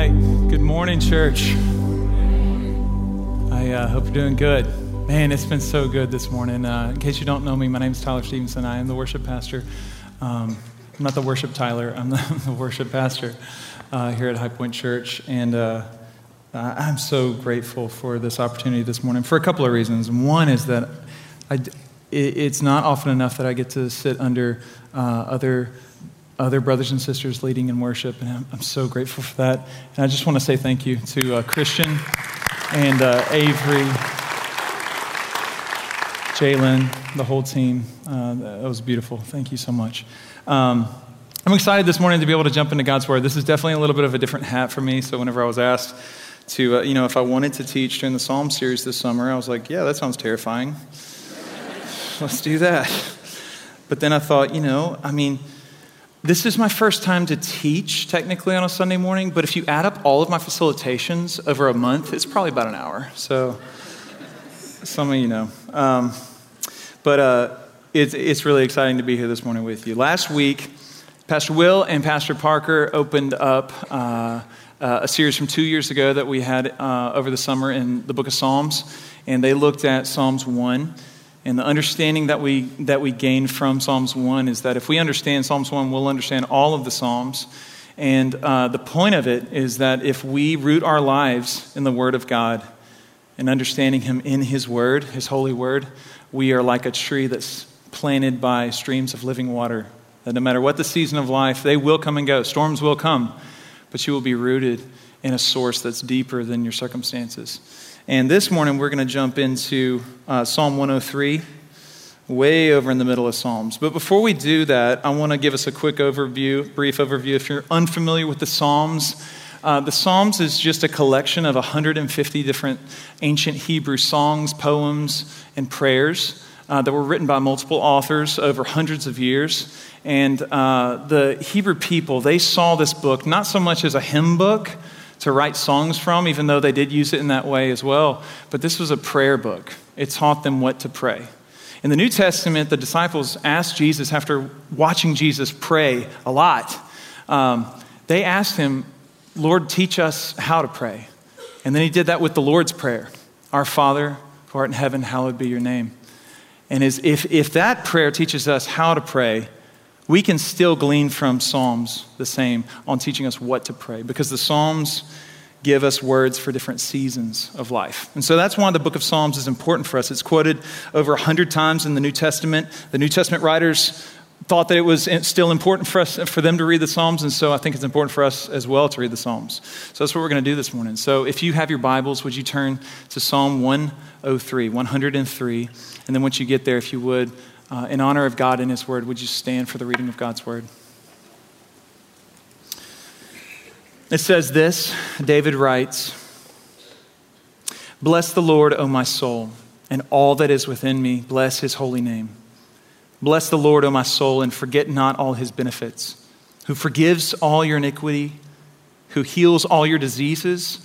right. Good morning, church. I uh, hope you're doing good. Man, it's been so good this morning. Uh, in case you don't know me, my name is Tyler Stevenson. I am the worship pastor. Um, I'm not the worship Tyler, I'm the, the worship pastor uh, here at High Point Church. And uh, I'm so grateful for this opportunity this morning for a couple of reasons. One is that I, it's not often enough that I get to sit under uh, other other brothers and sisters leading in worship, and I'm, I'm, so grateful for that. And I just want to say thank you to uh, Christian and uh, Avery, Jalen, the whole team. Uh, that was beautiful. Thank you so much. Um, I'm excited this morning to be able to jump into God's Word. This is definitely a little bit of a different hat for me. So whenever I was asked to, uh, you know, if I wanted to teach during the Psalm series this summer, I was like, yeah, that sounds terrifying. Let's do that. But then I thought, you know, I mean, this is my first time to teach technically on a Sunday morning, but if you add up all of my facilitations over a month, it's probably about an hour. So, some of you know. Um, but uh, it's, it's really exciting to be here this morning with you. Last week, Pastor Will and Pastor Parker opened up uh, uh, a series from two years ago that we had uh, over the summer in the book of Psalms, and they looked at Psalms 1. And the understanding that we, that we gain from Psalms 1 is that if we understand Psalms 1, we'll understand all of the Psalms. And uh, the point of it is that if we root our lives in the Word of God and understanding Him in His Word, His holy Word, we are like a tree that's planted by streams of living water. That no matter what the season of life, they will come and go. Storms will come, but you will be rooted in a source that's deeper than your circumstances. And this morning we're going to jump into uh, Psalm 103, way over in the middle of Psalms. But before we do that, I want to give us a quick overview, brief overview. If you're unfamiliar with the Psalms, uh, the Psalms is just a collection of 150 different ancient Hebrew songs, poems, and prayers uh, that were written by multiple authors over hundreds of years. And uh, the Hebrew people, they saw this book not so much as a hymn book to write songs from, even though they did use it in that way as well. But this was a prayer book, it taught them what to pray. In the New Testament, the disciples asked Jesus, after watching Jesus pray a lot, um, they asked him, Lord, teach us how to pray. And then he did that with the Lord's Prayer Our Father, who art in heaven, hallowed be your name. And if, if that prayer teaches us how to pray, we can still glean from Psalms the same on teaching us what to pray because the Psalms give us words for different seasons of life. And so that's why the book of Psalms is important for us. It's quoted over 100 times in the New Testament. The New Testament writers thought that it was still important for us for them to read the Psalms, and so I think it's important for us as well to read the Psalms. So that's what we're going to do this morning. So if you have your Bibles, would you turn to Psalm 103, 103, and then once you get there, if you would, uh, in honor of God and His Word, would you stand for the reading of God's Word? It says this David writes, Bless the Lord, O my soul, and all that is within me, bless His holy name. Bless the Lord, O my soul, and forget not all His benefits, who forgives all your iniquity, who heals all your diseases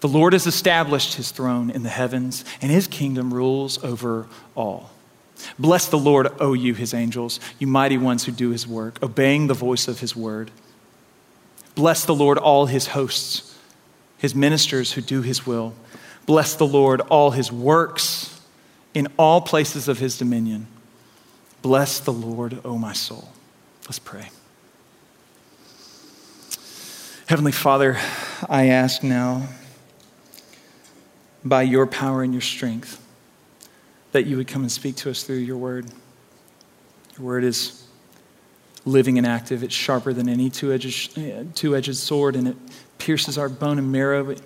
The Lord has established his throne in the heavens, and his kingdom rules over all. Bless the Lord, O you, his angels, you mighty ones who do his work, obeying the voice of his word. Bless the Lord, all his hosts, his ministers who do his will. Bless the Lord, all his works in all places of his dominion. Bless the Lord, O my soul. Let's pray. Heavenly Father, I ask now, by your power and your strength, that you would come and speak to us through your word. Your word is living and active. It's sharper than any two edged sword, and it pierces our bone and marrow. It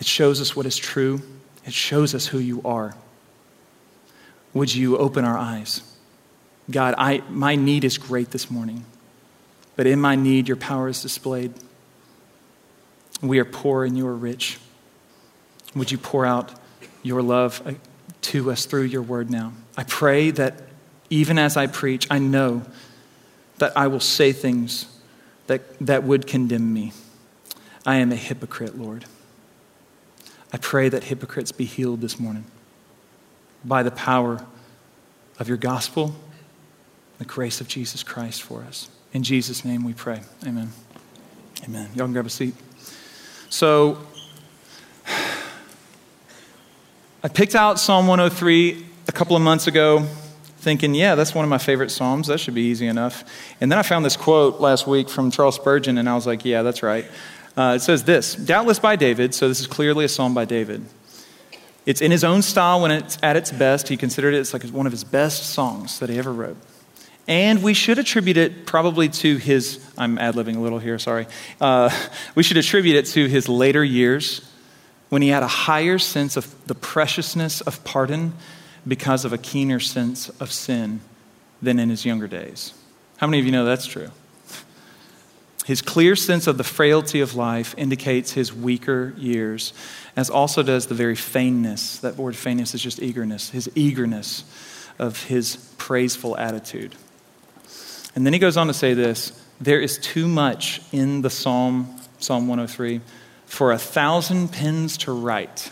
shows us what is true, it shows us who you are. Would you open our eyes? God, I, my need is great this morning, but in my need, your power is displayed. We are poor and you are rich. Would you pour out your love uh, to us through your word now? I pray that even as I preach, I know that I will say things that, that would condemn me. I am a hypocrite, Lord. I pray that hypocrites be healed this morning by the power of your gospel, the grace of Jesus Christ for us. In Jesus' name we pray. Amen. Amen. Y'all can grab a seat. So, I picked out Psalm 103 a couple of months ago, thinking, yeah, that's one of my favorite Psalms. That should be easy enough. And then I found this quote last week from Charles Spurgeon, and I was like, yeah, that's right. Uh, it says this Doubtless by David, so this is clearly a psalm by David. It's in his own style when it's at its best. He considered it it's like one of his best songs that he ever wrote. And we should attribute it probably to his, I'm ad libbing a little here, sorry. Uh, we should attribute it to his later years when he had a higher sense of the preciousness of pardon because of a keener sense of sin than in his younger days. How many of you know that's true? His clear sense of the frailty of life indicates his weaker years, as also does the very fainness. That word fainness is just eagerness, his eagerness of his praiseful attitude. And then he goes on to say this there is too much in the Psalm, Psalm 103, for a thousand pens to write.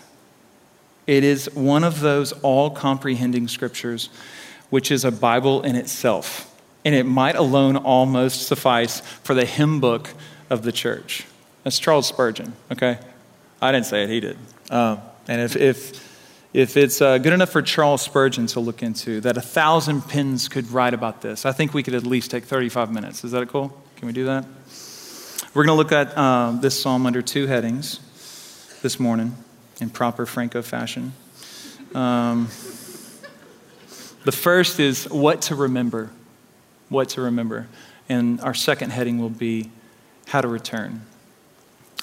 It is one of those all comprehending scriptures, which is a Bible in itself. And it might alone almost suffice for the hymn book of the church. That's Charles Spurgeon, okay? I didn't say it, he did. Uh, and if, if if it's uh, good enough for Charles Spurgeon to look into, that a thousand pens could write about this, I think we could at least take 35 minutes. Is that cool? Can we do that? We're going to look at uh, this psalm under two headings this morning in proper Franco fashion. Um, the first is what to remember. What to remember. And our second heading will be how to return.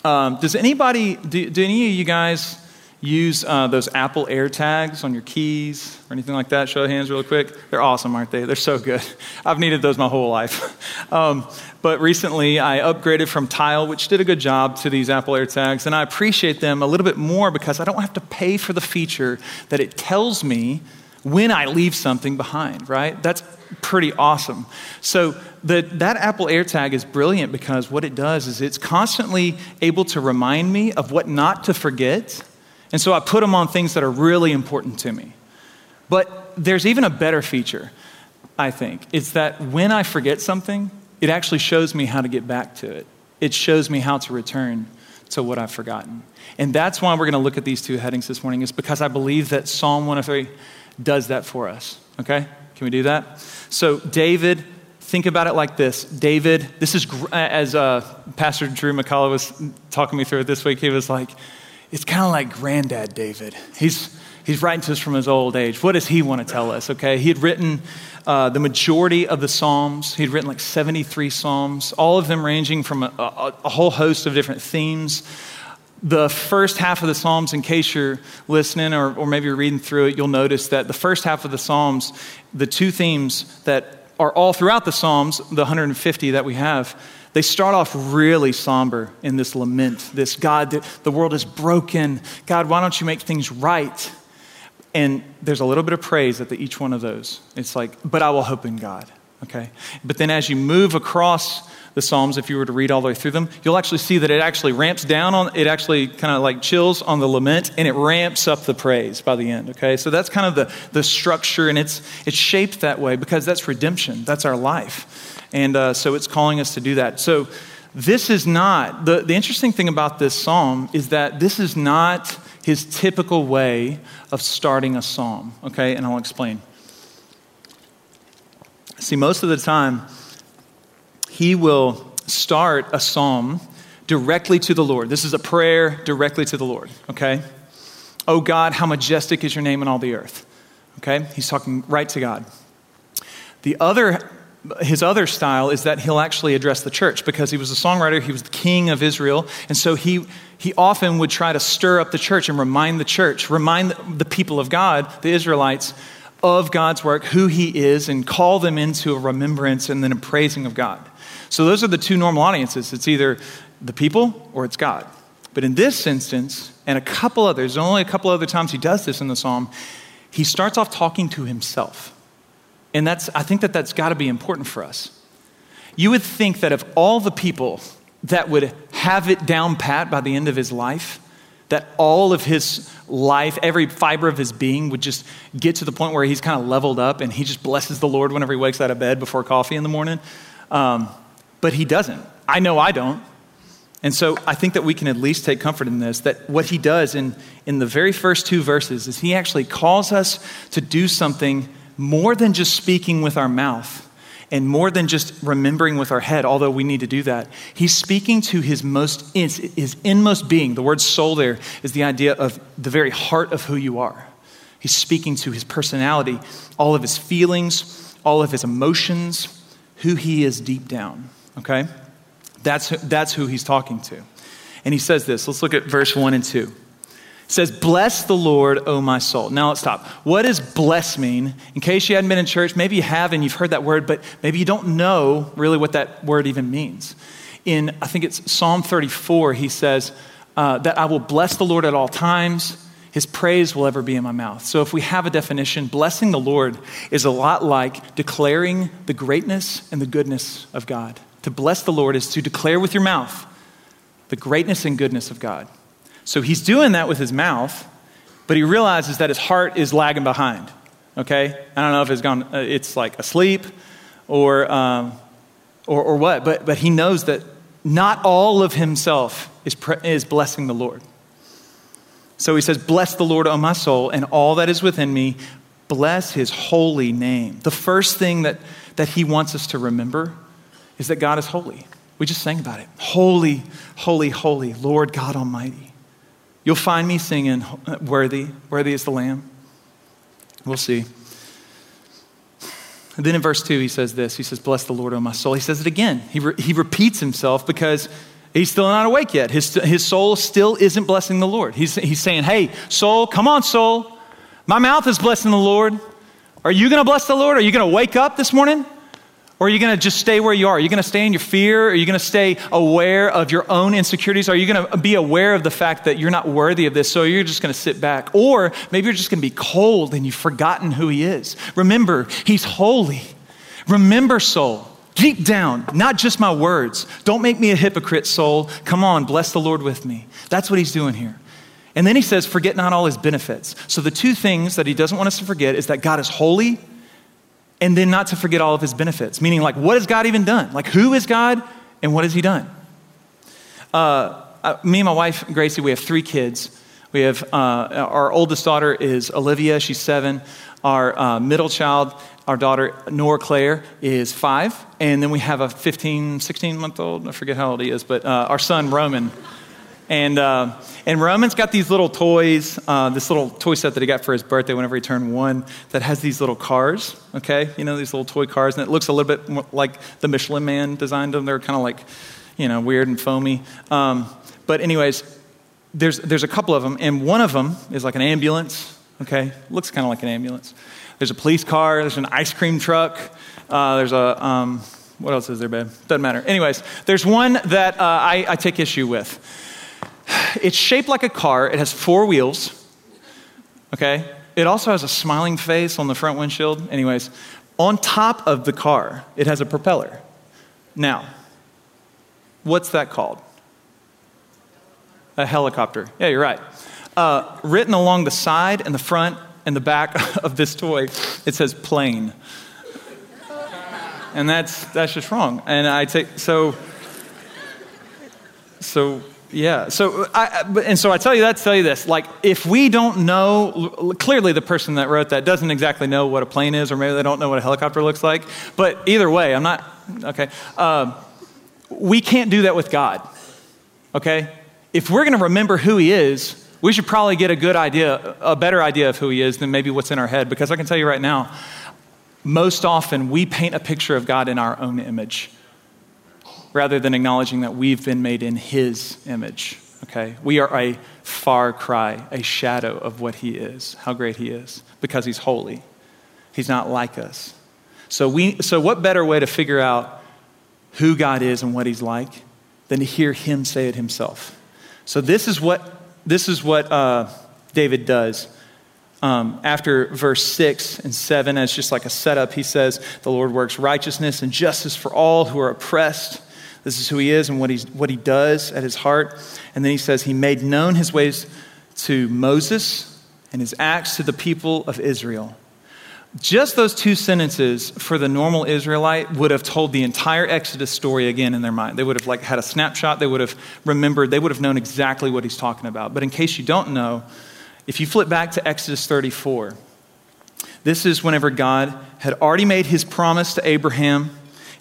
Um, does anybody, do, do any of you guys use uh, those Apple AirTags on your keys or anything like that? Show of hands, real quick. They're awesome, aren't they? They're so good. I've needed those my whole life. Um, but recently, I upgraded from Tile, which did a good job, to these Apple AirTags, and I appreciate them a little bit more because I don't have to pay for the feature that it tells me when I leave something behind, right? That's pretty awesome. So the, that Apple AirTag is brilliant because what it does is it's constantly able to remind me of what not to forget and so I put them on things that are really important to me. But there's even a better feature, I think. It's that when I forget something, it actually shows me how to get back to it. It shows me how to return to what I've forgotten. And that's why we're going to look at these two headings this morning, is because I believe that Psalm 103 does that for us. Okay? Can we do that? So, David, think about it like this David, this is, as uh, Pastor Drew McCullough was talking me through it this week, he was like, it's kind of like granddad David. He's, he's writing to us from his old age. What does he want to tell us? Okay, he had written uh, the majority of the Psalms. He'd written like 73 Psalms, all of them ranging from a, a, a whole host of different themes. The first half of the Psalms, in case you're listening or, or maybe you're reading through it, you'll notice that the first half of the Psalms, the two themes that are all throughout the Psalms, the 150 that we have, they start off really somber in this lament this God, the world is broken. God, why don't you make things right? And there's a little bit of praise at the, each one of those. It's like, but I will hope in God. Okay? But then as you move across the Psalms, if you were to read all the way through them, you'll actually see that it actually ramps down on, it actually kind of like chills on the lament and it ramps up the praise by the end. Okay? So that's kind of the, the structure and it's, it's shaped that way because that's redemption. That's our life. And uh, so it's calling us to do that. So this is not, the, the interesting thing about this psalm is that this is not his typical way of starting a psalm. Okay? And I'll explain. See, most of the time, he will start a psalm directly to the Lord. This is a prayer directly to the Lord, okay? Oh God, how majestic is your name in all the earth. Okay? He's talking right to God. The other his other style is that he'll actually address the church because he was a songwriter, he was the king of Israel, and so he, he often would try to stir up the church and remind the church, remind the people of God, the Israelites, of God's work, who He is, and call them into a remembrance and then a praising of God. So those are the two normal audiences it's either the people or it's God. But in this instance, and a couple others, only a couple other times he does this in the psalm, he starts off talking to himself. And that's, I think that that's got to be important for us. You would think that of all the people that would have it down pat by the end of his life, that all of his life, every fiber of his being would just get to the point where he's kind of leveled up and he just blesses the Lord whenever he wakes out of bed before coffee in the morning. Um, but he doesn't. I know I don't. And so I think that we can at least take comfort in this that what he does in, in the very first two verses is he actually calls us to do something more than just speaking with our mouth and more than just remembering with our head, although we need to do that, he's speaking to his most his inmost being. The word soul there is the idea of the very heart of who you are. He's speaking to his personality, all of his feelings, all of his emotions, who he is deep down. Okay? That's, that's who he's talking to. And he says this. Let's look at verse 1 and 2. Says, Bless the Lord, O my soul. Now let's stop. What does bless mean? In case you hadn't been in church, maybe you have and you've heard that word, but maybe you don't know really what that word even means. In, I think it's Psalm 34, he says, uh, That I will bless the Lord at all times. His praise will ever be in my mouth. So, if we have a definition, blessing the Lord is a lot like declaring the greatness and the goodness of God. To bless the Lord is to declare with your mouth the greatness and goodness of God. So he's doing that with his mouth, but he realizes that his heart is lagging behind. Okay? I don't know if it's gone, uh, it's like asleep or, um, or, or what, but, but he knows that not all of himself is, pre- is blessing the Lord. So he says, Bless the Lord, O my soul, and all that is within me. Bless his holy name. The first thing that, that he wants us to remember is that God is holy. We just sang about it. Holy, holy, holy, Lord God Almighty. You'll find me singing, Worthy, worthy is the Lamb. We'll see. And then in verse 2, he says this He says, Bless the Lord, O my soul. He says it again. He, re- he repeats himself because he's still not awake yet. His, his soul still isn't blessing the Lord. He's, he's saying, Hey, soul, come on, soul. My mouth is blessing the Lord. Are you going to bless the Lord? Are you going to wake up this morning? Or are you going to just stay where you are? Are you going to stay in your fear? Are you going to stay aware of your own insecurities? Are you going to be aware of the fact that you're not worthy of this, so you're just going to sit back? Or maybe you're just going to be cold and you've forgotten who He is. Remember, He's holy. Remember, soul, deep down, not just my words. Don't make me a hypocrite, soul. Come on, bless the Lord with me. That's what He's doing here. And then He says, forget not all His benefits. So the two things that He doesn't want us to forget is that God is holy and then not to forget all of his benefits. Meaning, like, what has God even done? Like, who is God and what has he done? Uh, uh, me and my wife, Gracie, we have three kids. We have uh, our oldest daughter is Olivia, she's seven. Our uh, middle child, our daughter Nora Claire, is five. And then we have a 15, 16 month old, I forget how old he is, but uh, our son Roman. And, uh, and Roman's got these little toys, uh, this little toy set that he got for his birthday whenever he turned one, that has these little cars, okay? You know, these little toy cars, and it looks a little bit like the Michelin Man designed them. They're kind of like, you know, weird and foamy. Um, but, anyways, there's, there's a couple of them, and one of them is like an ambulance, okay? Looks kind of like an ambulance. There's a police car, there's an ice cream truck, uh, there's a, um, what else is there, babe? Doesn't matter. Anyways, there's one that uh, I, I take issue with. It's shaped like a car, it has four wheels, okay? It also has a smiling face on the front windshield. Anyways, On top of the car, it has a propeller. Now, what's that called? A helicopter. Yeah, you're right. Uh, written along the side and the front and the back of this toy, it says plane. And that's, that's just wrong. And I take, so, so yeah. So, I, and so I tell you that to tell you this. Like, if we don't know, clearly the person that wrote that doesn't exactly know what a plane is, or maybe they don't know what a helicopter looks like. But either way, I'm not, okay. Uh, we can't do that with God, okay? If we're going to remember who He is, we should probably get a good idea, a better idea of who He is than maybe what's in our head. Because I can tell you right now, most often we paint a picture of God in our own image rather than acknowledging that we've been made in His image. Okay? We are a far cry, a shadow of what He is, how great He is, because He's holy. He's not like us. So, we, so what better way to figure out who God is and what He's like than to hear Him say it Himself? So, this is what, this is what uh, David does. Um, after verse 6 and 7, as just like a setup, he says, The Lord works righteousness and justice for all who are oppressed. This is who he is and what, he's, what he does at his heart. And then he says, He made known his ways to Moses and his acts to the people of Israel. Just those two sentences for the normal Israelite would have told the entire Exodus story again in their mind. They would have like had a snapshot, they would have remembered, they would have known exactly what he's talking about. But in case you don't know, if you flip back to Exodus 34, this is whenever God had already made his promise to Abraham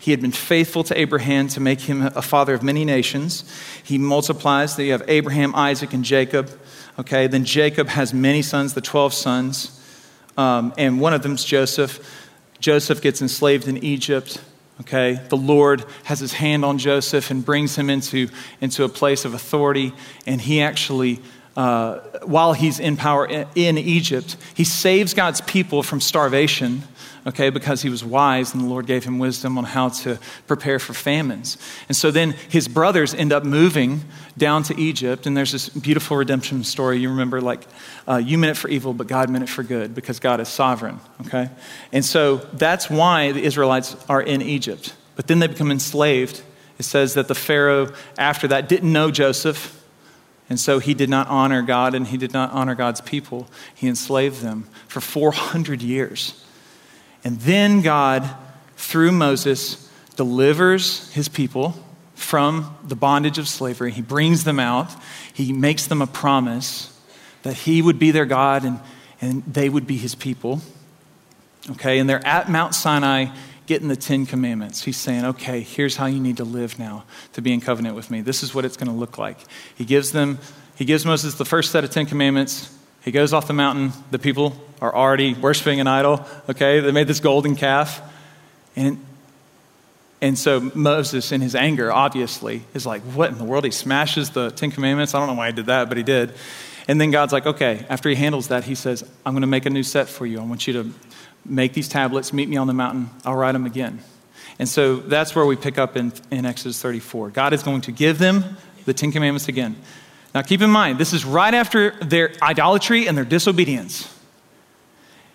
he had been faithful to Abraham to make him a father of many nations. He multiplies. That you have Abraham, Isaac, and Jacob. Okay, then Jacob has many sons, the 12 sons, um, and one of them's Joseph. Joseph gets enslaved in Egypt. Okay, the Lord has his hand on Joseph and brings him into, into a place of authority, and he actually uh, while he's in power in Egypt, he saves God's people from starvation okay, because he was wise and the Lord gave him wisdom on how to prepare for famines. And so then his brothers end up moving down to Egypt, and there's this beautiful redemption story. You remember, like, uh, you meant it for evil, but God meant it for good because God is sovereign, okay? And so that's why the Israelites are in Egypt. But then they become enslaved. It says that the Pharaoh, after that, didn't know Joseph. And so he did not honor God and he did not honor God's people. He enslaved them for 400 years. And then God, through Moses, delivers his people from the bondage of slavery. He brings them out. He makes them a promise that he would be their God and, and they would be his people. Okay, and they're at Mount Sinai getting the Ten Commandments. He's saying, okay, here's how you need to live now to be in covenant with me. This is what it's going to look like. He gives them, he gives Moses the first set of Ten Commandments. He goes off the mountain. The people are already worshiping an idol. Okay, they made this golden calf. And, and so Moses, in his anger, obviously, is like, What in the world? He smashes the Ten Commandments. I don't know why he did that, but he did. And then God's like, Okay, after he handles that, he says, I'm going to make a new set for you. I want you to make these tablets, meet me on the mountain. I'll write them again. And so that's where we pick up in, in Exodus 34. God is going to give them the Ten Commandments again. Now, keep in mind, this is right after their idolatry and their disobedience.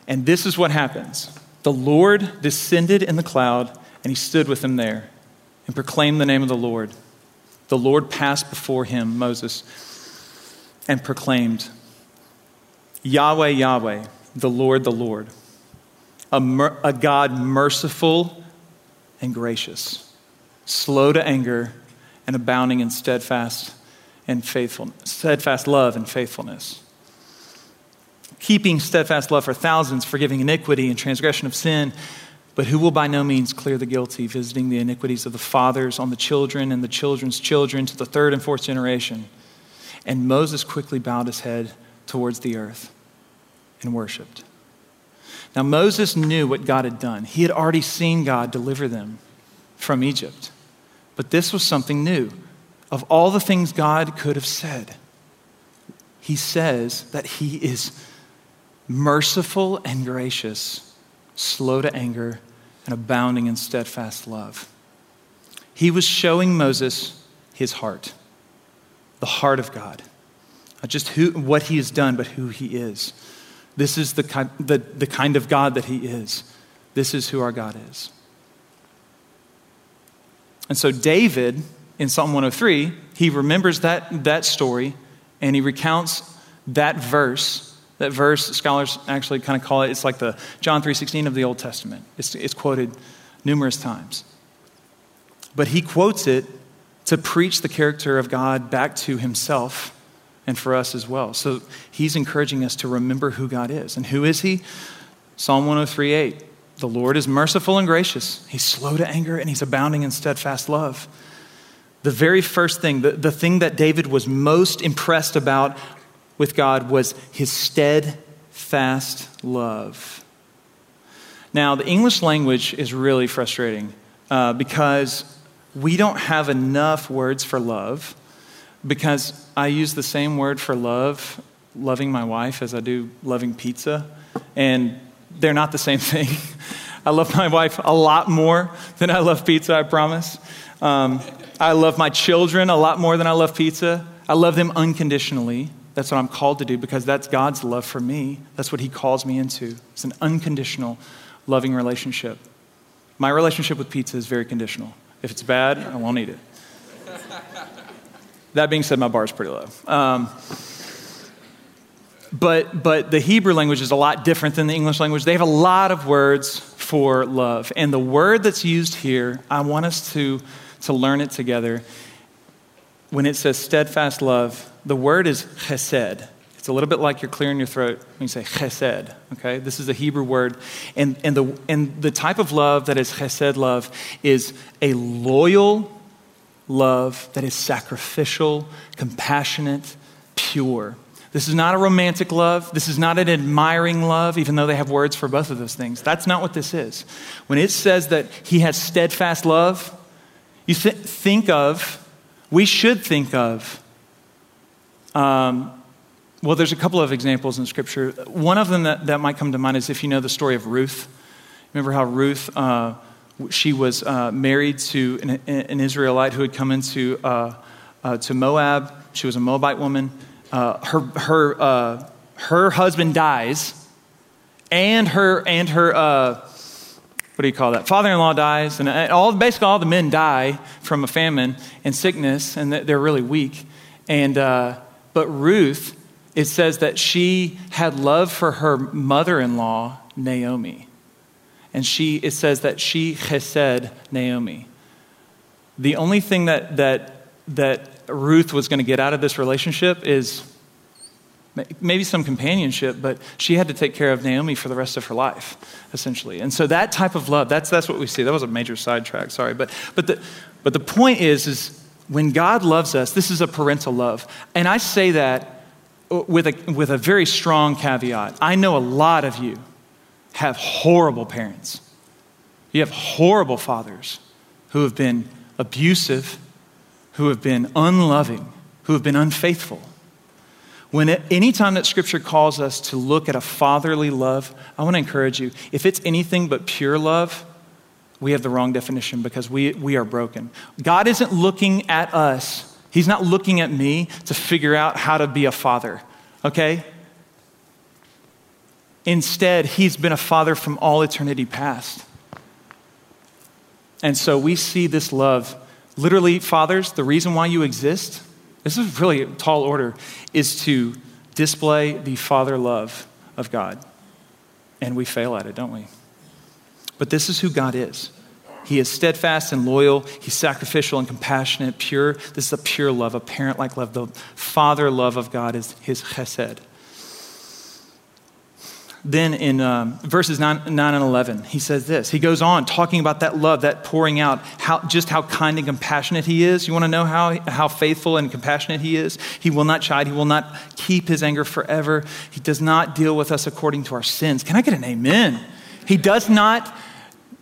And this is what happens the Lord descended in the cloud, and he stood with them there and proclaimed the name of the Lord. The Lord passed before him, Moses, and proclaimed, Yahweh, Yahweh, the Lord, the Lord, a, mer- a God merciful and gracious, slow to anger, and abounding in steadfast and faithfulness, steadfast love and faithfulness. Keeping steadfast love for thousands, forgiving iniquity and transgression of sin, but who will by no means clear the guilty, visiting the iniquities of the fathers on the children and the children's children to the third and fourth generation. And Moses quickly bowed his head towards the earth and worshiped. Now, Moses knew what God had done. He had already seen God deliver them from Egypt. But this was something new of all the things God could have said, he says that he is merciful and gracious, slow to anger, and abounding in steadfast love. He was showing Moses his heart, the heart of God. Not just who, what he has done, but who he is. This is the, kind, the, the kind of God that he is This is who our God is. And so, David in Psalm 103, he remembers that, that story and he recounts that verse. That verse, scholars actually kind of call it, it's like the John 3.16 of the Old Testament. It's, it's quoted numerous times. But he quotes it to preach the character of God back to himself and for us as well. So he's encouraging us to remember who God is. And who is he? Psalm 103.8. The Lord is merciful and gracious. He's slow to anger and he's abounding in steadfast love. The very first thing, the, the thing that David was most impressed about with God was his steadfast love. Now, the English language is really frustrating uh, because we don't have enough words for love. Because I use the same word for love, loving my wife, as I do loving pizza. And they're not the same thing. I love my wife a lot more than I love pizza, I promise. Um, I love my children a lot more than I love pizza. I love them unconditionally. That's what I'm called to do because that's God's love for me. That's what He calls me into. It's an unconditional, loving relationship. My relationship with pizza is very conditional. If it's bad, I won't eat it. That being said, my bar is pretty low. Um, but, but the Hebrew language is a lot different than the English language. They have a lot of words for love. And the word that's used here, I want us to, to learn it together. When it says steadfast love, the word is chesed. It's a little bit like you're clearing your throat when you say chesed, okay? This is a Hebrew word. And, and, the, and the type of love that is chesed love is a loyal love that is sacrificial, compassionate, pure. This is not a romantic love. This is not an admiring love, even though they have words for both of those things. That's not what this is. When it says that he has steadfast love, you th- think of, we should think of, um, well, there's a couple of examples in Scripture. One of them that, that might come to mind is if you know the story of Ruth. Remember how Ruth, uh, she was uh, married to an, an, Israelite who had come into uh, uh to Moab. She was a Moabite woman uh, her, her, uh, her husband dies, and her, and her uh, what do you call that? Father in law dies, and all, basically all the men die from a famine and sickness, and they're really weak. And, but Ruth, it says that she had love for her mother in law, Naomi. And she, it says that she chesed Naomi. The only thing that, that, that Ruth was going to get out of this relationship is maybe some companionship, but she had to take care of Naomi for the rest of her life, essentially. And so that type of love, that's, that's what we see. That was a major sidetrack, sorry. But, but, the, but the point is, is when God loves us, this is a parental love. And I say that with a, with a very strong caveat. I know a lot of you have horrible parents. You have horrible fathers who have been abusive who have been unloving, who have been unfaithful. When it, anytime that scripture calls us to look at a fatherly love, I want to encourage you if it's anything but pure love, we have the wrong definition because we, we are broken. God isn't looking at us, He's not looking at me to figure out how to be a father, okay? Instead, He's been a father from all eternity past. And so we see this love Literally, fathers, the reason why you exist, this is really a tall order, is to display the father love of God. And we fail at it, don't we? But this is who God is. He is steadfast and loyal. He's sacrificial and compassionate, pure. This is a pure love, a parent like love. The father love of God is his chesed then in um, verses 9, 9, and 11, he says this. He goes on talking about that love, that pouring out, how, just how kind and compassionate he is. You want to know how, how faithful and compassionate he is? He will not chide, he will not keep his anger forever. He does not deal with us according to our sins. Can I get an amen? He does not,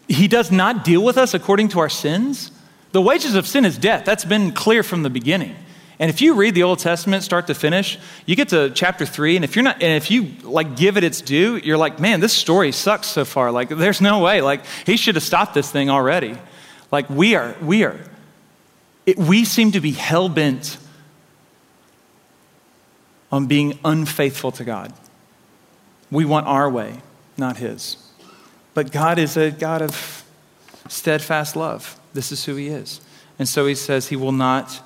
he does not deal with us according to our sins. The wages of sin is death. That's been clear from the beginning. And if you read the Old Testament start to finish, you get to chapter 3 and if you're not and if you like give it its due, you're like, "Man, this story sucks so far. Like there's no way. Like he should have stopped this thing already." Like we are we are it, we seem to be hell bent on being unfaithful to God. We want our way, not his. But God is a God of steadfast love. This is who He is. And so He says He will not,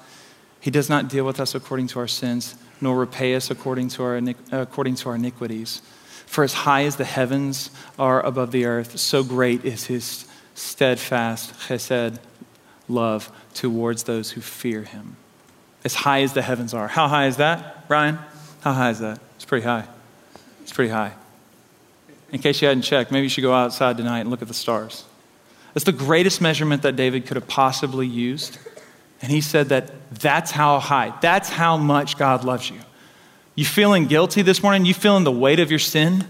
He does not deal with us according to our sins, nor repay us according to our, according to our iniquities. For as high as the heavens are above the earth, so great is His steadfast chesed love towards those who fear Him. As high as the heavens are. How high is that, Ryan? How high is that? It's pretty high. It's pretty high. In case you hadn't checked, maybe you should go outside tonight and look at the stars. It's the greatest measurement that David could have possibly used. And he said that that's how high, that's how much God loves you. You feeling guilty this morning? You feeling the weight of your sin?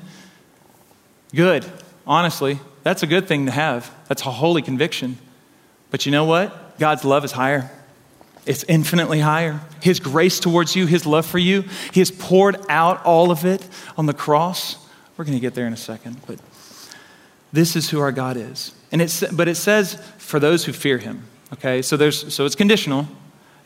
Good. Honestly, that's a good thing to have. That's a holy conviction. But you know what? God's love is higher. It's infinitely higher. His grace towards you, His love for you, He has poured out all of it on the cross. We're going to get there in a second, but this is who our God is. And it's, but it says for those who fear Him. Okay, so there's so it's conditional,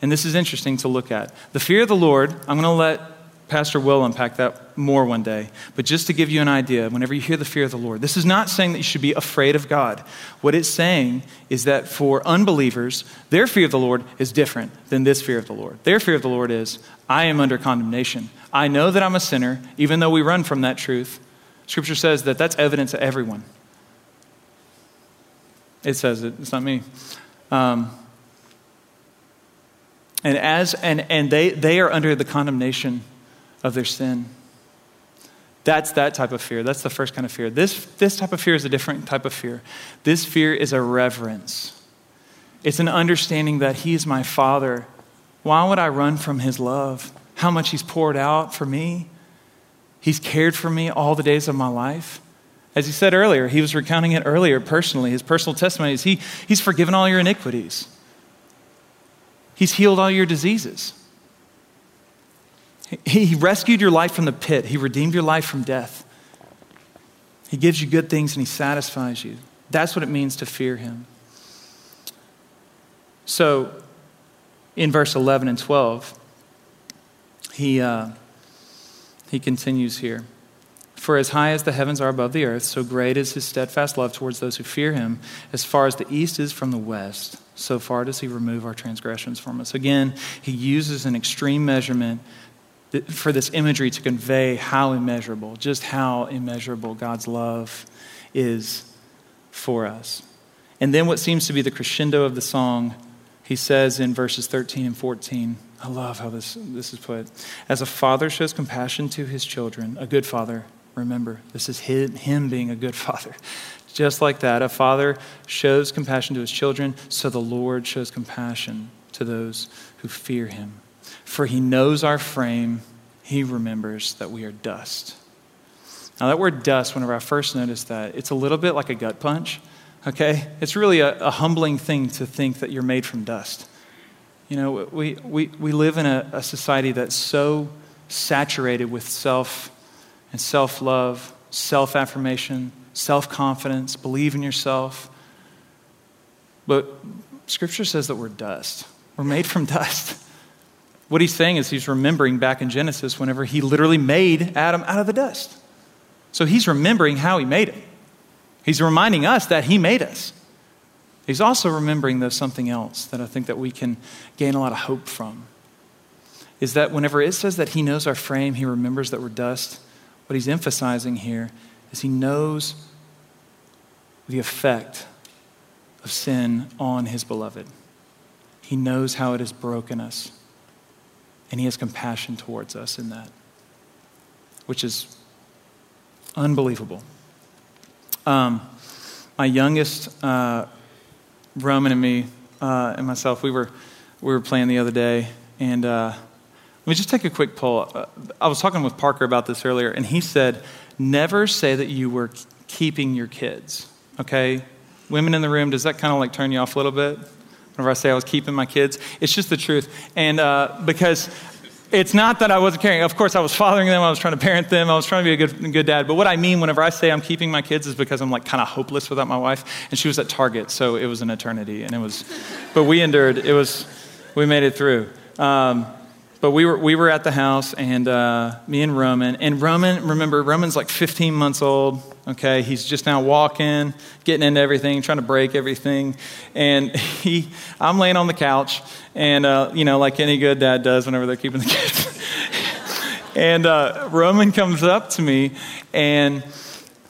and this is interesting to look at. The fear of the Lord. I'm going to let Pastor Will unpack that more one day. But just to give you an idea, whenever you hear the fear of the Lord, this is not saying that you should be afraid of God. What it's saying is that for unbelievers, their fear of the Lord is different than this fear of the Lord. Their fear of the Lord is, I am under condemnation. I know that I'm a sinner, even though we run from that truth. Scripture says that that's evidence to everyone. It says it, it's not me. Um, and as and, and they, they are under the condemnation of their sin. That's that type of fear. That's the first kind of fear. This, this type of fear is a different type of fear. This fear is a reverence. It's an understanding that He is my Father. Why would I run from His love? How much He's poured out for me. He's cared for me all the days of my life. As he said earlier, he was recounting it earlier personally. His personal testimony is he, He's forgiven all your iniquities, He's healed all your diseases. He he rescued your life from the pit. He redeemed your life from death. He gives you good things and He satisfies you. That's what it means to fear Him. So, in verse 11 and 12, he, uh, he continues here. For as high as the heavens are above the earth, so great is his steadfast love towards those who fear him. As far as the east is from the west, so far does he remove our transgressions from us. Again, he uses an extreme measurement for this imagery to convey how immeasurable, just how immeasurable God's love is for us. And then what seems to be the crescendo of the song, he says in verses 13 and 14, I love how this, this is put. As a father shows compassion to his children, a good father, remember, this is him being a good father. Just like that, a father shows compassion to his children, so the Lord shows compassion to those who fear him. For he knows our frame, he remembers that we are dust. Now, that word dust, whenever I first noticed that, it's a little bit like a gut punch, okay? It's really a, a humbling thing to think that you're made from dust. You know, we, we, we live in a, a society that's so saturated with self and self love, self affirmation, self confidence, believe in yourself. But Scripture says that we're dust. We're made from dust. What he's saying is he's remembering back in Genesis whenever he literally made Adam out of the dust. So he's remembering how he made it. He's reminding us that he made us. He's also remembering, though, something else that I think that we can gain a lot of hope from. Is that whenever it says that he knows our frame, he remembers that we're dust, what he's emphasizing here is he knows the effect of sin on his beloved. He knows how it has broken us. And he has compassion towards us in that, which is unbelievable. Um, my youngest, uh, Roman and me uh, and myself, we were, we were playing the other day, and uh, let me just take a quick poll. Uh, I was talking with Parker about this earlier, and he said, never say that you were keeping your kids, okay? Women in the room, does that kind of like turn you off a little bit? whenever I say I was keeping my kids. It's just the truth. And uh, because it's not that I wasn't caring. Of course, I was fathering them. I was trying to parent them. I was trying to be a good, good dad. But what I mean whenever I say I'm keeping my kids is because I'm like kind of hopeless without my wife. And she was at Target, so it was an eternity. And it was, but we endured. It was, we made it through. Um, but we were, we were at the house, and uh, me and Roman. And Roman, remember, Roman's like 15 months old. Okay, he's just now walking, getting into everything, trying to break everything, and he, I'm laying on the couch, and uh, you know, like any good dad does whenever they're keeping the kids. and uh, Roman comes up to me, and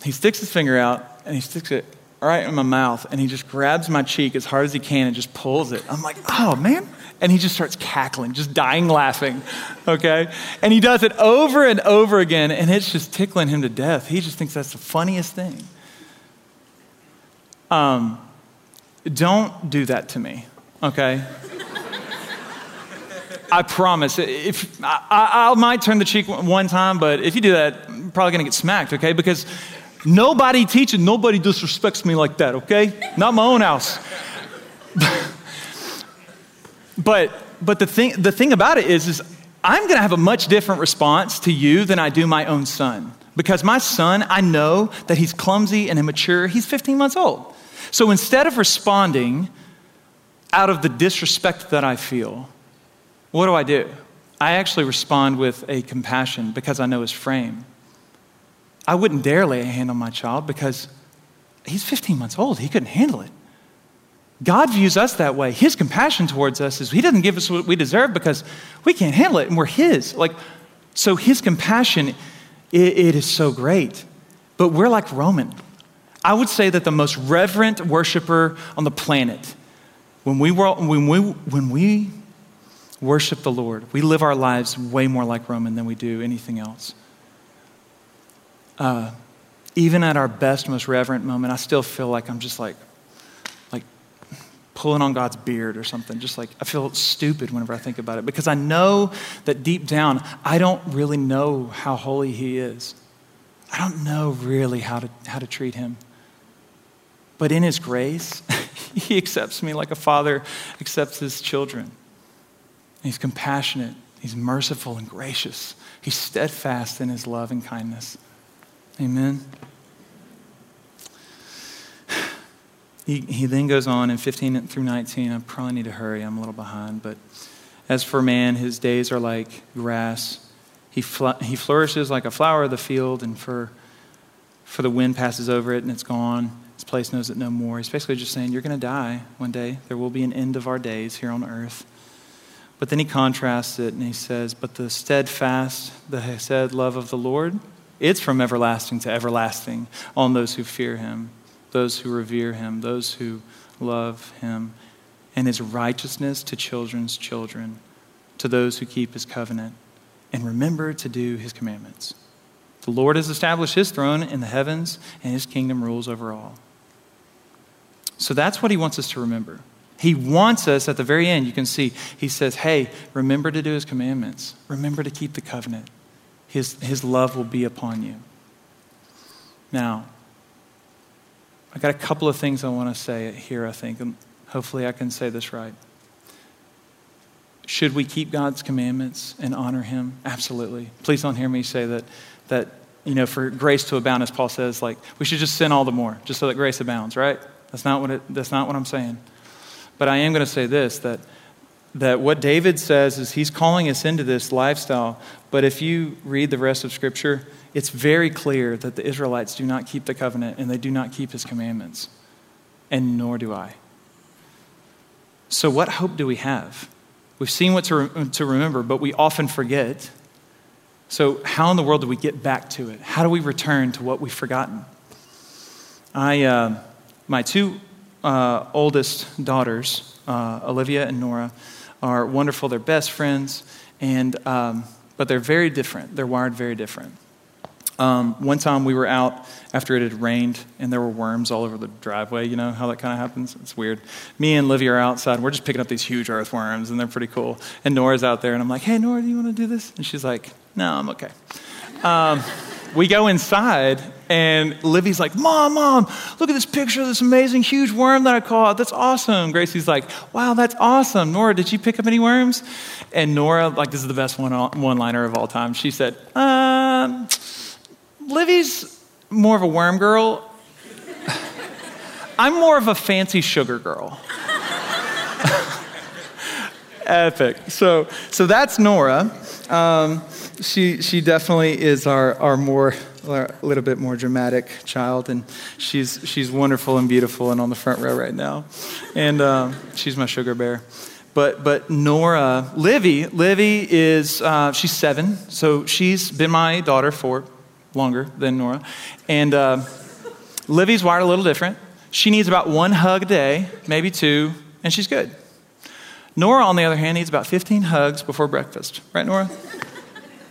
he sticks his finger out, and he sticks it right in my mouth, and he just grabs my cheek as hard as he can and just pulls it. I'm like, oh man, and he just starts cackling, just dying laughing, okay? And he does it over and over again, and it's just tickling him to death. He just thinks that's the funniest thing. Um, don't do that to me, okay? I promise. If I, I, might turn the cheek one time, but if you do that, I'm probably gonna get smacked, okay? Because nobody teaches, nobody disrespects me like that, okay? Not my own house. But, but the, thing, the thing about it is, is I'm going to have a much different response to you than I do my own son. Because my son, I know that he's clumsy and immature. He's 15 months old. So instead of responding out of the disrespect that I feel, what do I do? I actually respond with a compassion because I know his frame. I wouldn't dare lay a hand on my child because he's 15 months old. He couldn't handle it. God views us that way. His compassion towards us is He doesn't give us what we deserve because we can't handle it and we're His. Like, so His compassion, it, it is so great. But we're like Roman. I would say that the most reverent worshiper on the planet, when we, when we, when we worship the Lord, we live our lives way more like Roman than we do anything else. Uh, even at our best, most reverent moment, I still feel like I'm just like, pulling on God's beard or something. Just like I feel stupid whenever I think about it because I know that deep down, I don't really know how holy He is. I don't know really how to, how to treat Him. But in His grace, He accepts me like a father accepts his children. He's compassionate, He's merciful and gracious, He's steadfast in His love and kindness. Amen. He, he then goes on in 15 through 19. I probably need to hurry, I'm a little behind. But as for man, his days are like grass. He, fl- he flourishes like a flower of the field, and for, for the wind passes over it and it's gone. His place knows it no more. He's basically just saying, You're going to die one day. There will be an end of our days here on earth. But then he contrasts it and he says, But the steadfast, the said love of the Lord, it's from everlasting to everlasting on those who fear him those who revere him, those who love him, and his righteousness to children's children, to those who keep his covenant and remember to do his commandments. The Lord has established his throne in the heavens, and his kingdom rules over all. So that's what he wants us to remember. He wants us at the very end, you can see, he says, Hey, remember to do his commandments, remember to keep the covenant. His, his love will be upon you. Now, I got a couple of things I want to say here, I think, and hopefully I can say this right. Should we keep God's commandments and honor Him? Absolutely. Please don't hear me say that, that you know, for grace to abound, as Paul says, like we should just sin all the more, just so that grace abounds, right? That's not what, it, that's not what I'm saying. But I am going to say this that, that what David says is he's calling us into this lifestyle. But if you read the rest of Scripture, it's very clear that the Israelites do not keep the covenant and they do not keep his commandments. And nor do I. So, what hope do we have? We've seen what to, re- to remember, but we often forget. So, how in the world do we get back to it? How do we return to what we've forgotten? I, uh, my two uh, oldest daughters, uh, Olivia and Nora, are wonderful. They're best friends, and, um, but they're very different. They're wired very different. Um, one time we were out after it had rained and there were worms all over the driveway. You know how that kind of happens? It's weird. Me and Livy are outside. We're just picking up these huge earthworms and they're pretty cool. And Nora's out there and I'm like, hey, Nora, do you want to do this? And she's like, no, I'm okay. Um, we go inside and Livy's like, Mom, Mom, look at this picture of this amazing huge worm that I caught. That's awesome. Gracie's like, Wow, that's awesome. Nora, did you pick up any worms? And Nora, like, this is the best one, one liner of all time. She said, um, Livy's more of a worm girl. I'm more of a fancy sugar girl. Epic. So, so that's Nora. Um, she, she definitely is our, our more a little bit more dramatic child, and she's, she's wonderful and beautiful and on the front row right now. And uh, she's my sugar bear. But, but Nora, Livy, Livy is, uh, she's seven, so she's been my daughter for longer than Nora. And uh, Livy's wired a little different. She needs about one hug a day, maybe two, and she's good. Nora, on the other hand, needs about 15 hugs before breakfast. Right, Nora?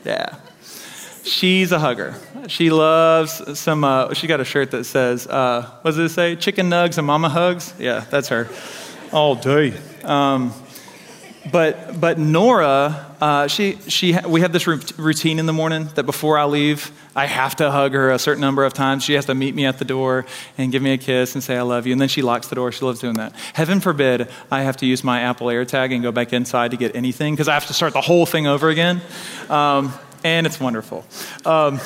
Yeah. She's a hugger. She loves some, uh, she got a shirt that says, uh, what does it say? Chicken nugs and mama hugs? Yeah, that's her. All day. Um, but, but Nora, uh, she, she, we have this routine in the morning that before I leave, I have to hug her a certain number of times. She has to meet me at the door and give me a kiss and say, I love you. And then she locks the door. She loves doing that. Heaven forbid I have to use my Apple AirTag and go back inside to get anything because I have to start the whole thing over again. Um, and it's wonderful. Um,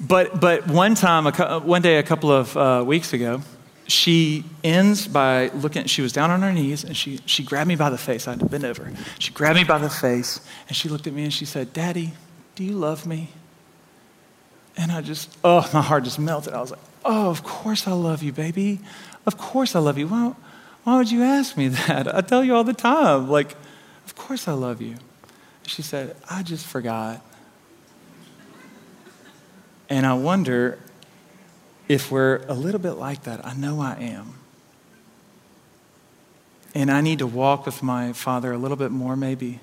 but, but one time, one day, a couple of uh, weeks ago, she ends by looking, she was down on her knees and she, she grabbed me by the face. I had to bend over. She grabbed me by the face and she looked at me and she said, Daddy, do you love me? And I just, oh, my heart just melted. I was like, oh, of course I love you, baby. Of course I love you. Why, why would you ask me that? I tell you all the time. Like, of course I love you. She said, I just forgot. And I wonder if we're a little bit like that, I know I am. And I need to walk with my Father a little bit more, maybe,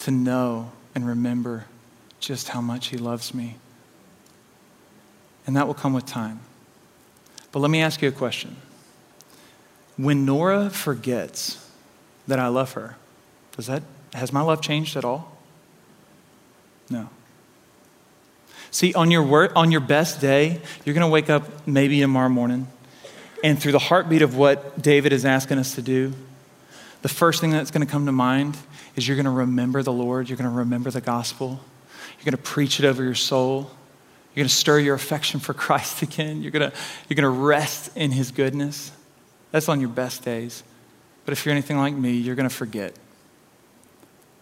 to know and remember just how much He loves me. And that will come with time. But let me ask you a question. When Nora forgets that I love her, does that, has my love changed at all? No. See, on your, work, on your best day, you're going to wake up maybe tomorrow morning, and through the heartbeat of what David is asking us to do, the first thing that's going to come to mind is you're going to remember the Lord, you're going to remember the gospel, you're going to preach it over your soul, you're going to stir your affection for Christ again, you're going to, you're going to rest in his goodness. That's on your best days. But if you're anything like me, you're going to forget.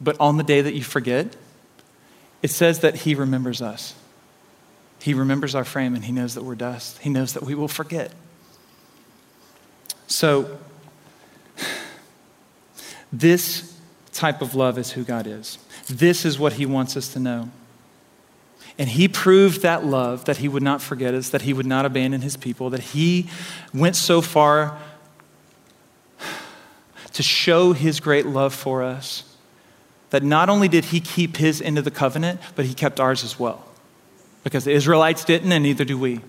But on the day that you forget, it says that he remembers us. He remembers our frame and He knows that we're dust. He knows that we will forget. So, this type of love is who God is. This is what He wants us to know. And He proved that love, that He would not forget us, that He would not abandon His people, that He went so far to show His great love for us that not only did He keep His end of the covenant, but He kept ours as well because the Israelites didn't, and neither do we.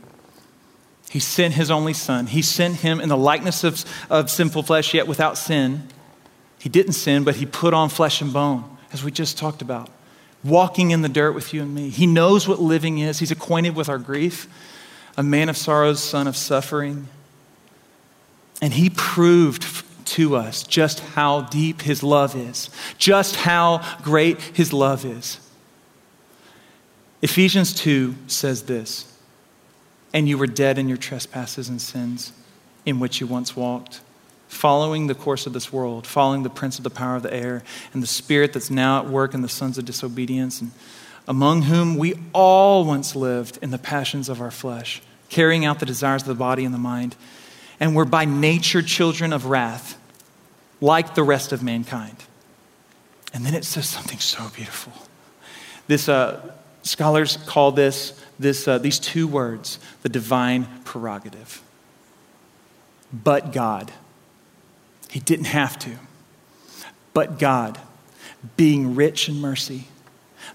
He sent his only son. He sent him in the likeness of, of sinful flesh, yet without sin. He didn't sin, but he put on flesh and bone, as we just talked about, walking in the dirt with you and me. He knows what living is, he's acquainted with our grief, a man of sorrows, son of suffering. And he proved to us just how deep his love is, just how great his love is. Ephesians 2 says this And you were dead in your trespasses and sins in which you once walked, following the course of this world, following the prince of the power of the air, and the spirit that's now at work in the sons of disobedience, and among whom we all once lived in the passions of our flesh, carrying out the desires of the body and the mind, and were by nature children of wrath, like the rest of mankind. And then it says something so beautiful. This, uh, Scholars call this, this uh, these two words the divine prerogative. But God. He didn't have to. But God, being rich in mercy.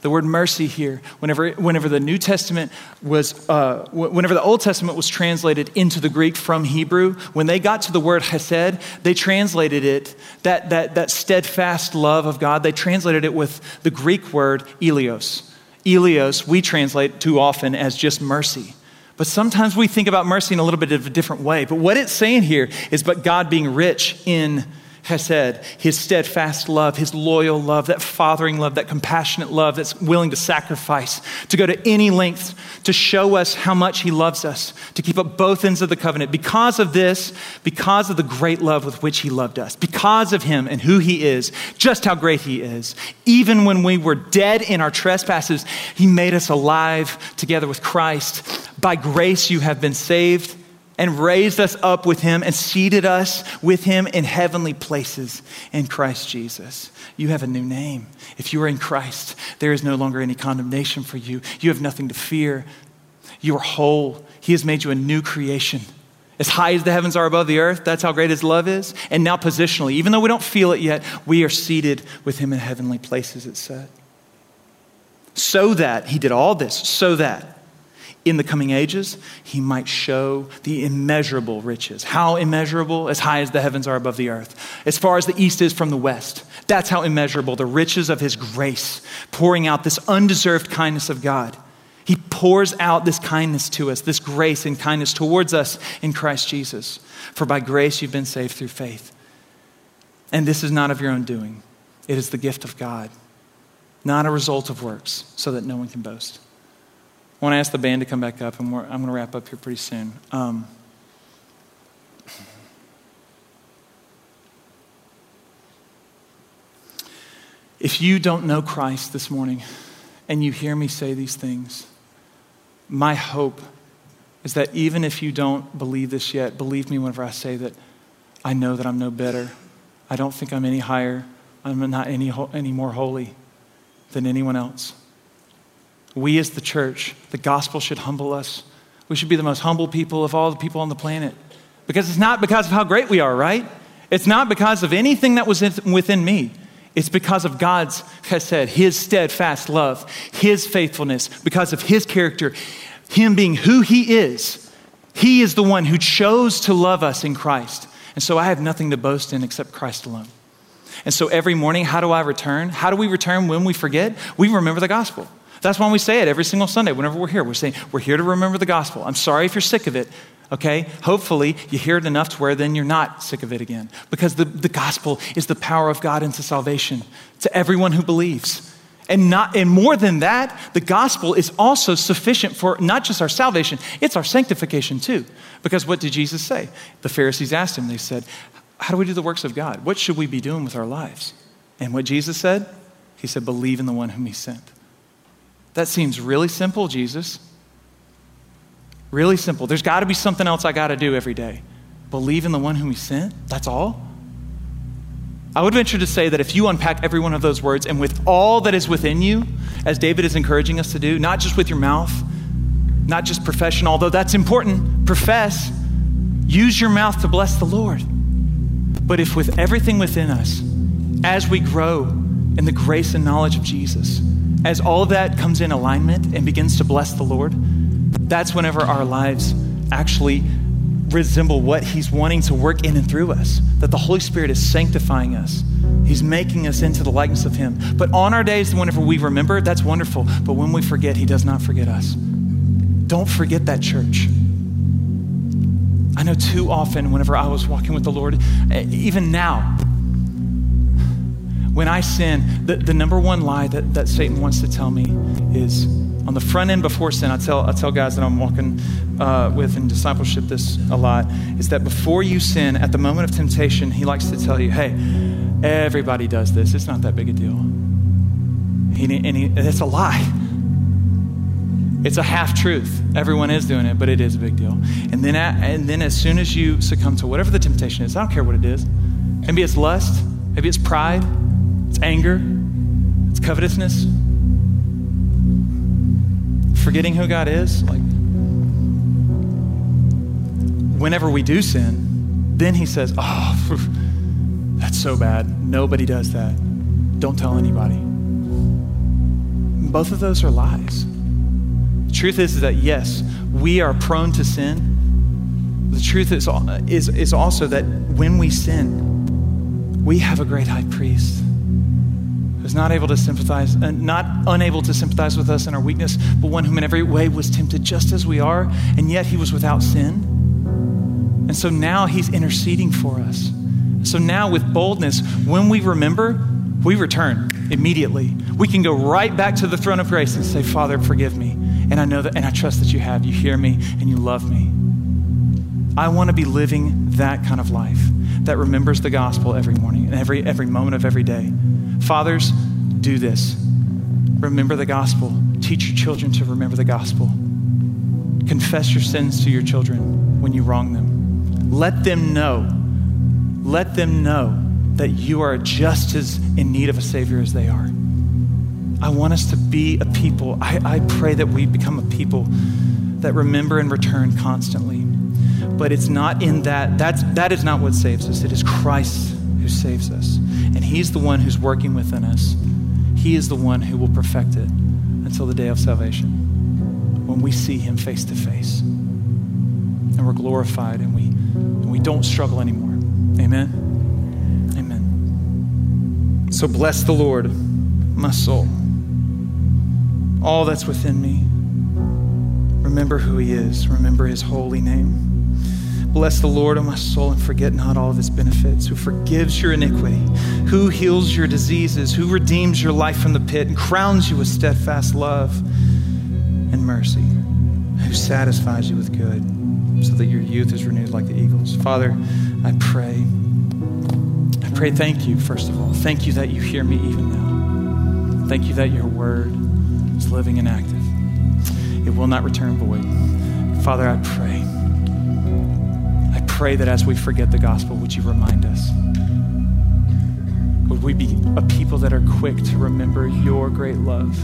The word mercy here, whenever, whenever the New Testament was, uh, whenever the Old Testament was translated into the Greek from Hebrew, when they got to the word hesed, they translated it, that, that, that steadfast love of God, they translated it with the Greek word eleos. Eleos, we translate too often as just mercy. But sometimes we think about mercy in a little bit of a different way. But what it's saying here is, but God being rich in chesed, his steadfast love, his loyal love, that fathering love, that compassionate love that's willing to sacrifice, to go to any length to show us how much he loves us, to keep up both ends of the covenant. Because of this, because of the great love with which he loved us, because of him and who he is, just how great he is, even when we were dead in our trespasses, he made us alive together with Christ. By grace you have been saved and raised us up with him and seated us with him in heavenly places in Christ Jesus. You have a new name. If you are in Christ, there is no longer any condemnation for you. You have nothing to fear. You are whole. He has made you a new creation. As high as the heavens are above the earth, that's how great his love is. And now, positionally, even though we don't feel it yet, we are seated with him in heavenly places, it said. So that, he did all this, so that in the coming ages, he might show the immeasurable riches. How immeasurable? As high as the heavens are above the earth, as far as the east is from the west. That's how immeasurable the riches of his grace, pouring out this undeserved kindness of God. He pours out this kindness to us, this grace and kindness towards us in Christ Jesus. For by grace you've been saved through faith. And this is not of your own doing, it is the gift of God, not a result of works, so that no one can boast. I want to ask the band to come back up, and I'm going to wrap up here pretty soon. Um, if you don't know Christ this morning and you hear me say these things, my hope is that even if you don't believe this yet, believe me whenever I say that I know that I'm no better. I don't think I'm any higher. I'm not any, any more holy than anyone else. We, as the church, the gospel should humble us. We should be the most humble people of all the people on the planet. Because it's not because of how great we are, right? It's not because of anything that was within me. It's because of God's chesed, His steadfast love, His faithfulness, because of His character, Him being who He is. He is the one who chose to love us in Christ. And so I have nothing to boast in except Christ alone. And so every morning, how do I return? How do we return when we forget? We remember the gospel. That's why we say it every single Sunday whenever we're here. We're saying, we're here to remember the gospel. I'm sorry if you're sick of it, okay? Hopefully, you hear it enough to where then you're not sick of it again. Because the, the gospel is the power of God into salvation to everyone who believes. And, not, and more than that, the gospel is also sufficient for not just our salvation, it's our sanctification too. Because what did Jesus say? The Pharisees asked him, they said, How do we do the works of God? What should we be doing with our lives? And what Jesus said? He said, Believe in the one whom he sent. That seems really simple, Jesus. Really simple. There's got to be something else I got to do every day. Believe in the one whom he sent? That's all? I would venture to say that if you unpack every one of those words and with all that is within you, as David is encouraging us to do, not just with your mouth, not just profession, although that's important, profess, use your mouth to bless the Lord. But if with everything within us, as we grow in the grace and knowledge of Jesus, as all that comes in alignment and begins to bless the Lord, that's whenever our lives actually resemble what He's wanting to work in and through us. That the Holy Spirit is sanctifying us, He's making us into the likeness of Him. But on our days, whenever we remember, that's wonderful. But when we forget, He does not forget us. Don't forget that church. I know too often, whenever I was walking with the Lord, even now, when I sin, the, the number one lie that, that Satan wants to tell me is on the front end before sin. I tell, I tell guys that I'm walking uh, with in discipleship this a lot is that before you sin, at the moment of temptation, he likes to tell you, hey, everybody does this. It's not that big a deal. He, and he, it's a lie. It's a half truth. Everyone is doing it, but it is a big deal. And then, at, and then as soon as you succumb to whatever the temptation is, I don't care what it is. Maybe it's lust, maybe it's pride, anger, it's covetousness, forgetting who God is. Like, whenever we do sin, then He says, Oh, that's so bad. Nobody does that. Don't tell anybody. Both of those are lies. The truth is, is that yes, we are prone to sin. The truth is, is, is also that when we sin, we have a great high priest who's not able to sympathize, uh, not unable to sympathize with us in our weakness, but one whom in every way was tempted just as we are, and yet he was without sin. And so now he's interceding for us. So now, with boldness, when we remember, we return immediately. We can go right back to the throne of grace and say, Father, forgive me. And I know that, and I trust that you have. You hear me and you love me. I want to be living that kind of life that remembers the gospel every morning and every, every moment of every day. Fathers, do this. Remember the gospel. Teach your children to remember the gospel. Confess your sins to your children when you wrong them. Let them know, let them know that you are just as in need of a Savior as they are. I want us to be a people. I, I pray that we become a people that remember and return constantly. But it's not in that, that's, that is not what saves us. It is Christ who saves us. And He's the one who's working within us. He is the one who will perfect it until the day of salvation when we see Him face to face and we're glorified and we, and we don't struggle anymore. Amen. Amen. So bless the Lord, my soul, all that's within me. Remember who He is, remember His holy name. Bless the Lord, O my soul, and forget not all of his benefits, who forgives your iniquity, who heals your diseases, who redeems your life from the pit and crowns you with steadfast love and mercy, who satisfies you with good, so that your youth is renewed like the eagles. Father, I pray I pray, thank you, first of all. Thank you that you hear me even now. Thank you that your word is living and active. It will not return void. Father, I pray. Pray that as we forget the gospel, would you remind us? Would we be a people that are quick to remember your great love?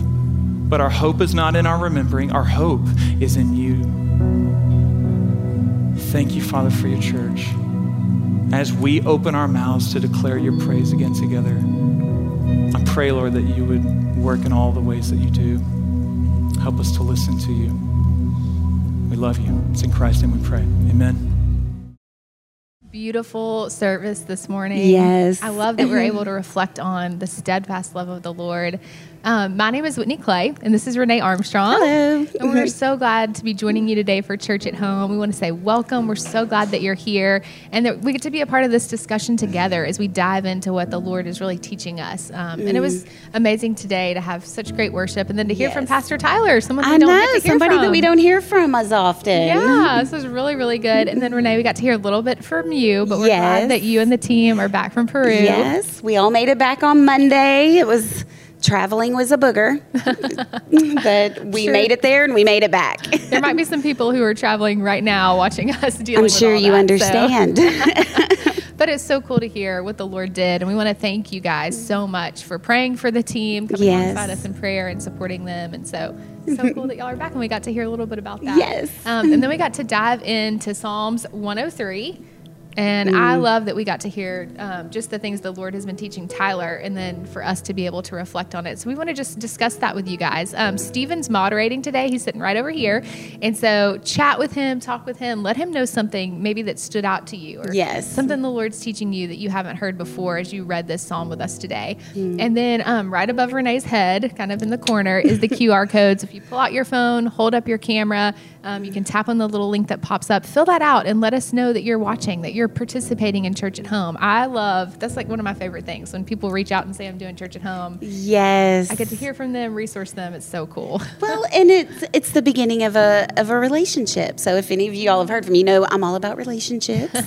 But our hope is not in our remembering, our hope is in you. Thank you, Father, for your church as we open our mouths to declare your praise again together. I pray, Lord, that you would work in all the ways that you do. Help us to listen to you. We love you. It's in Christ's name we pray. Amen beautiful service this morning. Yes. I love that we're able to reflect on the steadfast love of the Lord um, my name is Whitney Clay, and this is Renee Armstrong. Hello. And we're so glad to be joining you today for Church at Home. We want to say welcome. We're so glad that you're here and that we get to be a part of this discussion together as we dive into what the Lord is really teaching us. Um. And it was mm. amazing today to have such great worship and then to hear yes. from Pastor Tyler, someone we I don't know, get to hear somebody from. that we don't hear from as often. Yeah, this was really, really good. And then Renee, we got to hear a little bit from you, but we're yes. glad that you and the team are back from Peru. Yes, we all made it back on Monday. It was traveling was a booger, but we sure. made it there and we made it back. there might be some people who are traveling right now watching us dealing I'm sure you that, understand. So. but it's so cool to hear what the Lord did. And we want to thank you guys so much for praying for the team, coming yes. alongside us in prayer and supporting them. And so, so cool that y'all are back and we got to hear a little bit about that. Yes. Um, and then we got to dive into Psalms 103. And mm. I love that we got to hear um, just the things the Lord has been teaching Tyler, and then for us to be able to reflect on it. So we want to just discuss that with you guys. Um, Steven's moderating today; he's sitting right over here, and so chat with him, talk with him, let him know something maybe that stood out to you, or yes. something the Lord's teaching you that you haven't heard before as you read this psalm with us today. Mm. And then um, right above Renee's head, kind of in the corner, is the QR code. So if you pull out your phone, hold up your camera, um, you can tap on the little link that pops up, fill that out, and let us know that you're watching, that you're participating in church at home. I love that's like one of my favorite things when people reach out and say I'm doing church at home. Yes, I get to hear from them, resource them. It's so cool. Well, and it's it's the beginning of a of a relationship. So if any of you all have heard from me, you know I'm all about relationships.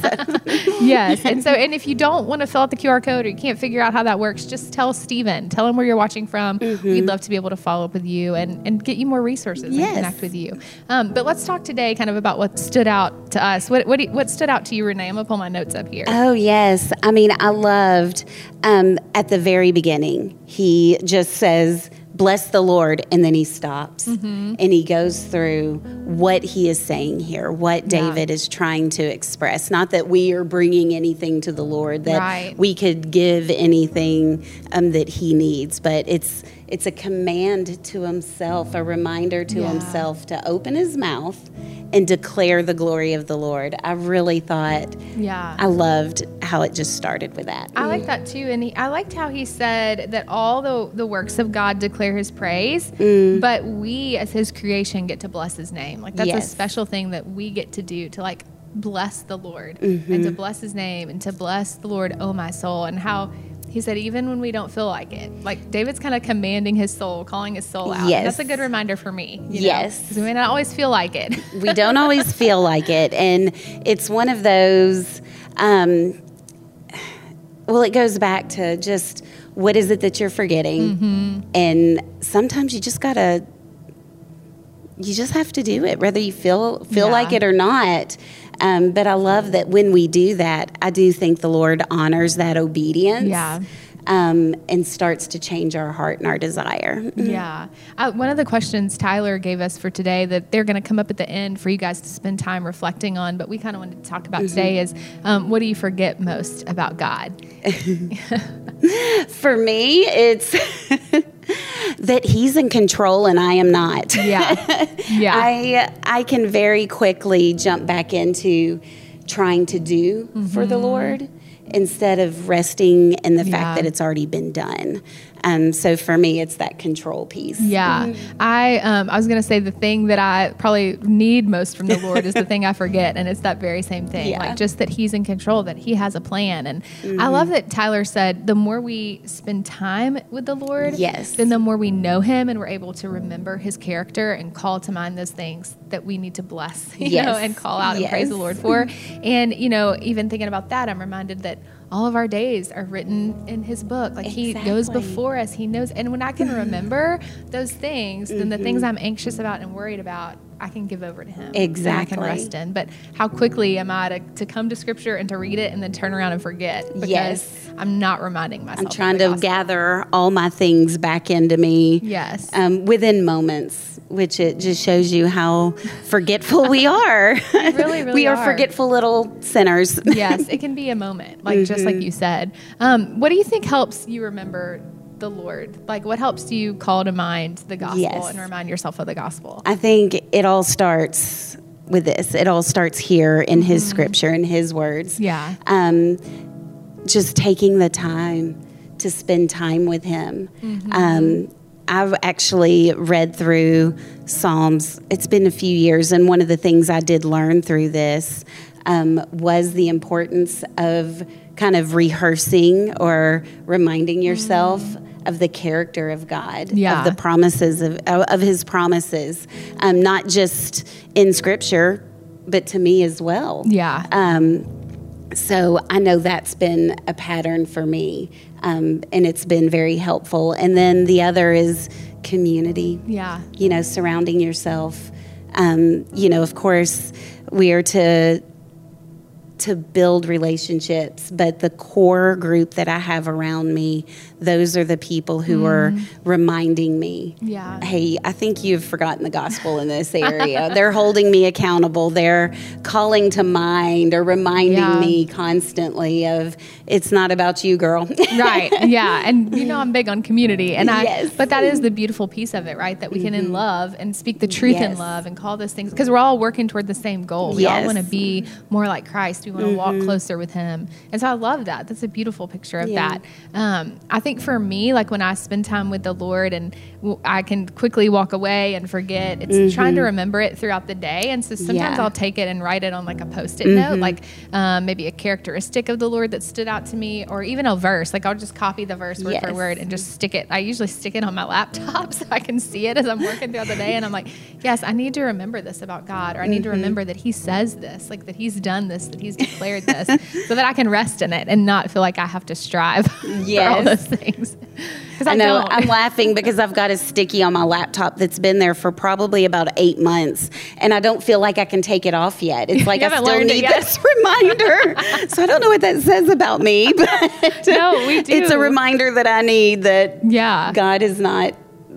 yes, and so and if you don't want to fill out the QR code or you can't figure out how that works, just tell Steven. Tell him where you're watching from. Mm-hmm. We'd love to be able to follow up with you and and get you more resources yes. and connect with you. Um, but let's talk today kind of about what stood out to us. What what, what stood out to you, Renee? I'm gonna pull my notes up here. Oh yes, I mean I loved um, at the very beginning. He just says bless the Lord, and then he stops mm-hmm. and he goes through what he is saying here, what David yeah. is trying to express. Not that we are bringing anything to the Lord, that right. we could give anything um, that he needs, but it's it's a command to himself, a reminder to yeah. himself to open his mouth and declare the glory of the Lord. I really thought, yeah, I loved how it just started with that. I like that too, and he, I liked how he said that all the the works of God declare His praise, mm. but we as His creation get to bless His name. Like that's yes. a special thing that we get to do to like bless the Lord and to bless his name and to bless the Lord, oh my soul, and how he said, even when we don't feel like it, like David's kind of commanding his soul, calling his soul out. Yes. That's a good reminder for me. Yes. we may not always feel like it. we don't always feel like it and it's one of those um, well it goes back to just what is it that you're forgetting and sometimes you just gotta you just have to do it whether you feel feel Yeah. like it or not um, but i love that when we do that i do think the lord honors that obedience Yeah. um, and starts to change our heart and our desire Yeah. Uh, one of the questions Tyler gave us for today that they're going to come up at the end for you guys to spend time reflecting on, but we kind of wanted to talk about today is um, what do you forget most about God? For me, it's that he's in control and I am not. Yeah. Yeah. I I can very quickly jump back into trying to do for the Lord instead of resting in the Mm-hmm. Yeah. fact that it's already been done. Um, so for me, it's that control piece. Yeah, I um, I was gonna say the thing that I probably need most from the Lord is the thing I forget, and it's that very same thing, Yeah. like just that He's in control, that He has a plan, and I love that Tyler said the more we spend time with the Lord, Yes. then the more we know Him, and we're able to remember His character and call to mind those things that we need to bless, you know, Yes. and call out and praise the Lord for, and you know, even thinking about that, I'm reminded that. All of our days are written in his book. Like he goes before us. He knows. And when I can remember those things, then the Mm-hmm. things I'm anxious about and worried about, I can give over to him. And I Exactly. can rest in. But how quickly am I to, to come to scripture and to read it and then turn around and forget? Because Yes. I'm not reminding myself. I'm trying to gather all my things back into me. Yes. Um, within moments, which it just shows you how forgetful we are. really, really we are, are. forgetful little sinners. yes, it can be a moment, like just Mm-hmm. like you said. Um, what do you think helps you remember the Lord? Like, what helps you call to mind the gospel Yes. and remind yourself of the gospel? I think it all starts with this. It all starts here in His scripture, in His words. Mm-hmm. Yeah. Um, just taking the time to spend time with Him. Mm-hmm. Um, I've actually read through Psalms. It's been a few years, and one of the things I did learn through this um, was the importance of kind of rehearsing or reminding yourself of the character of God, Yeah. of the promises of, of His promises, um, not just in Scripture, but to me as well. Yeah. Um, so I know that's been a pattern for me, um, and it's been very helpful. And then the other is community. yeah. You know, surrounding yourself. Um, you know, of course, we are to to build relationships, but the core group that I have around me, those are the people who are reminding me Yeah. hey, I think you've forgotten the gospel in this area. They're holding me accountable. They're calling to mind or reminding Yeah. me constantly of it's not about you, girl. right yeah and you know i'm big on community and i Yes. Mm-hmm. but that is the beautiful piece of it right that we can in love and speak the truth in love and call those things because we're all working toward the same goal we all Yes. Mm-hmm. want to be more like christ we want to walk closer with him and so i love that that's a beautiful picture of Yeah. that um, i think for me like when i spend time with the lord and w- i can quickly walk away and forget it's trying to remember it throughout the day. And so sometimes Mm-hmm. Yeah. i'll take it and write it on like a post-it note like um, maybe a characteristic of the lord that stood out to me or even a verse. Like i'll just copy the verse word for word and just stick it. I usually stick it on my laptop so i can see it as i'm working throughout the day. And i'm like yes i need to remember this about god or i need to remember that he says this like that he's done this that he's declared this so that i can rest in it and not feel like i have to strive Yes. Things 'Cause I know. don't. I'm laughing because I've got a sticky on my laptop that's been there for probably about eight months, and I don't feel like I can take it off yet. It's like I still need this reminder. so I don't know what that says about me, but No, we do. it's a reminder that I need that yeah God is not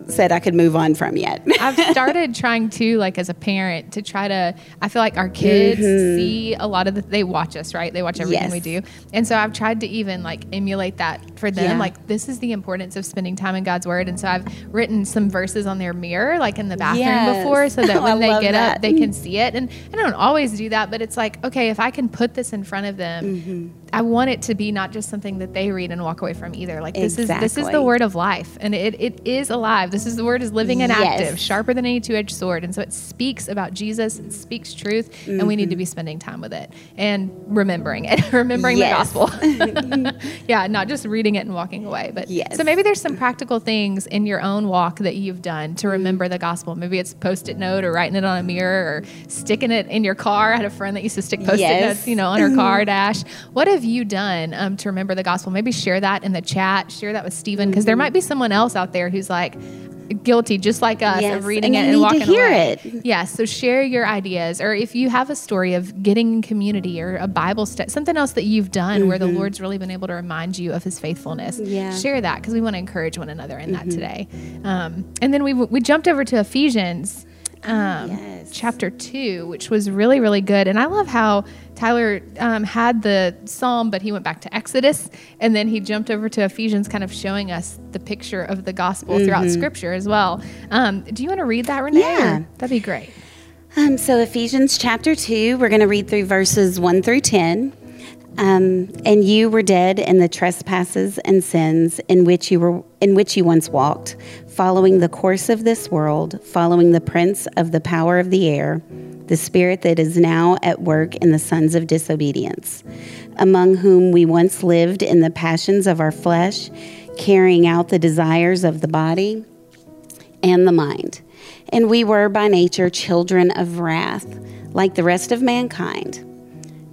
said I could move on from yet. I've started trying to, like, as a parent, to try to. I feel like our kids see a lot of the. They watch us, right? They watch everything Mm-hmm. Yes. we do, and so I've tried to even like emulate that for them. Yeah. Like, this is the importance of spending time in God's Word, and so I've written some verses on their mirror, like in the bathroom Yes. before, so that Oh, when they get that. up, they can see it. And I don't always do that, but it's like, okay, if I can put this in front of them. Mm-hmm. I want it to be not just something that they read and walk away from either. Like this is this is the word of life, and it, it is alive. This is the word is living and Yes. active, sharper than any two-edged sword. And so it speaks about Jesus, it speaks truth, and we need to be mm-hmm. spending time with it and remembering it, remembering Yes. the gospel. yeah, not just reading it and walking away. But Yes. so maybe there's some practical things in your own walk that you've done to mm-hmm. remember the gospel. Maybe it's post-it note or writing it on a mirror or sticking it in your car. I had a friend that used to stick post-it Yes. notes, you know, on her car mm-hmm. dash. What have you done um, to remember the gospel? Maybe share that in the chat. Share that with Stephen because there might be someone else out there who's like guilty, just like us, Yes, of reading and it and need to walking hear away. it. Yeah, so share your ideas, or if you have a story of getting in community or a Bible study, something else that you've done where the Lord's really been able to remind you of His faithfulness. Mm-hmm. Yeah. Mm-hmm. Share that because we want to encourage one another in that today. Um, and then we we jumped over to Ephesians. Um, Yes. chapter two, which was really, really good. And I love how Tyler um, had the psalm, but he went back to Exodus and then he jumped over to Ephesians, kind of showing us the picture of the gospel throughout scripture as well. Um, do you want to read that, Renee? Mm-hmm. Yeah. That'd be great. Um, so Ephesians chapter 2, we're going to read through verses 1 through 10. Um, and you were dead in the trespasses and sins in which you were in which you once walked, following the course of this world, following the prince of the power of the air, the spirit that is now at work in the sons of disobedience, among whom we once lived in the passions of our flesh, carrying out the desires of the body and the mind. And we were by nature children of wrath, like the rest of mankind.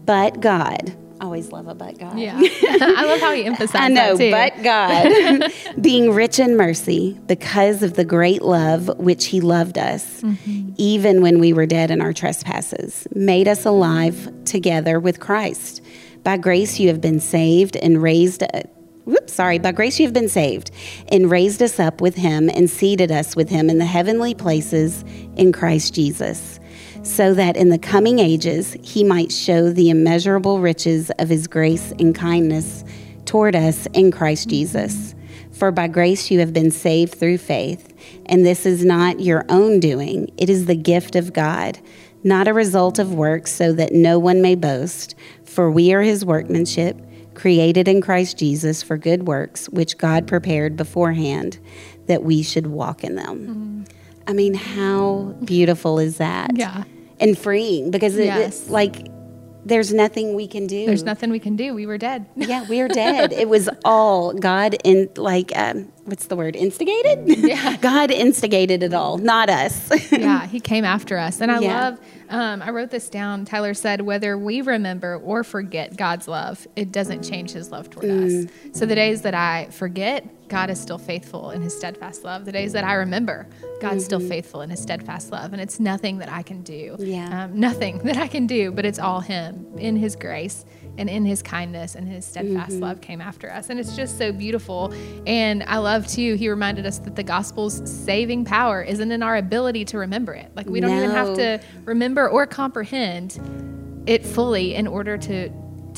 But God, always love a but God. Yeah. I love how he emphasized I know, but God, being rich in mercy, because of the great love which He loved us, Mm-hmm. even when we were dead in our trespasses, made us alive together with Christ. By grace you have been saved and raised. Uh, whoops, sorry. By grace you have been saved and raised us up with Him and seated us with Him in the heavenly places in Christ Jesus so that in the coming ages he might show the immeasurable riches of his grace and kindness toward us in Christ Jesus. For by grace you have been saved through faith, and this is not your own doing, it is the gift of God, not a result of works, so that no one may boast. For we are his workmanship, created in Christ Jesus for good works, which God prepared beforehand that we should walk in them. Mm-hmm. I mean, how beautiful is that? Yeah. And freeing because it, Yes. it's like there's nothing we can do. There's nothing we can do. We were dead. Yeah, we are dead. it was all God in like um, what's the word? Instigated? Yeah. God instigated it all, not us. yeah, he came after us. And I Yeah. love, um, I wrote this down. Tyler said, whether we remember or forget God's love, it doesn't change his love toward Mm. us. So the days that I forget, God is still faithful in his steadfast love. The days that I remember, God's still faithful in his steadfast love. And it's nothing that I can do. Mm-hmm. Yeah. Um, nothing that I can do, but it's all him in his grace and in his kindness and his steadfast Mm-hmm. love came after us. And it's just so beautiful. And I love too, he reminded us that the gospel's saving power isn't in our ability to remember it. Like we don't even have to remember or comprehend it fully in order to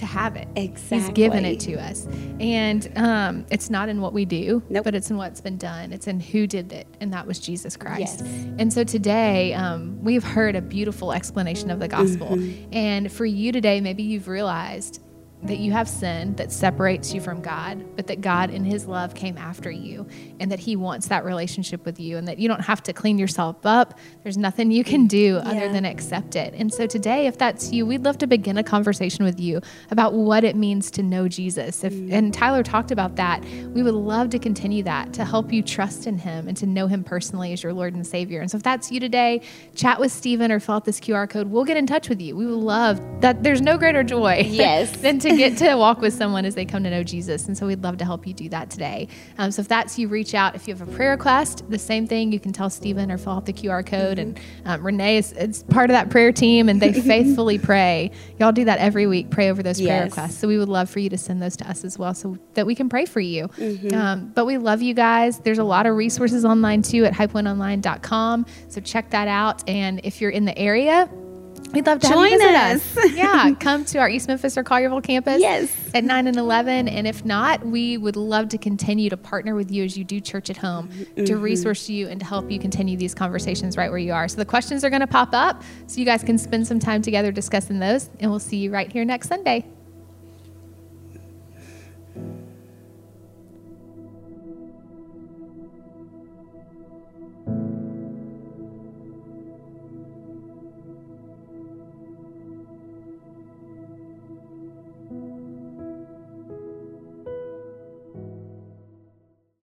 to have it. Exactly. He's given it to us. And um, it's not in what we do, Nope. but it's in what's been done. It's in who did it, and that was Jesus Christ. Yes. And so today, um, we've heard a beautiful explanation of the gospel. Mm-hmm. And for you today, maybe you've realized that you have sin that separates you from God, but that God in his love came after you and that he wants that relationship with you and that you don't have to clean yourself up. There's nothing you can do other Yeah. than accept it. And so today, if that's you, we'd love to begin a conversation with you about what it means to know Jesus. If, and Tyler talked about that. We would love to continue that to help you trust in him and to know him personally as your Lord and Savior. And so if that's you today, chat with Stephen or fill out this QR code. We'll get in touch with you. We would love that. There's no greater joy Yes. than to get to walk with someone as they come to know Jesus. And so we'd love to help you do that today. Um, so if that's you, reach out. If you have a prayer request, the same thing. You can tell Stephen or fill out the QR code. And um, Renee is, is part of that prayer team, and they faithfully pray. Y'all do that every week. Pray over those prayer requests. So we would love for you to send those to us as well, so that we can pray for you. Um, but we love you guys. There's a lot of resources online too at highpointonline.com. So check that out. And if you're in the area. We'd love to have you Join visit us. yeah, come to our East Memphis or Collierville campus Yes. at 9 and 11. And if not, we would love to continue to partner with you as you do church at home to Mm-hmm. resource you and to help you continue these conversations right where you are. So the questions are going to pop up so you guys can spend some time together discussing those. And we'll see you right here next Sunday.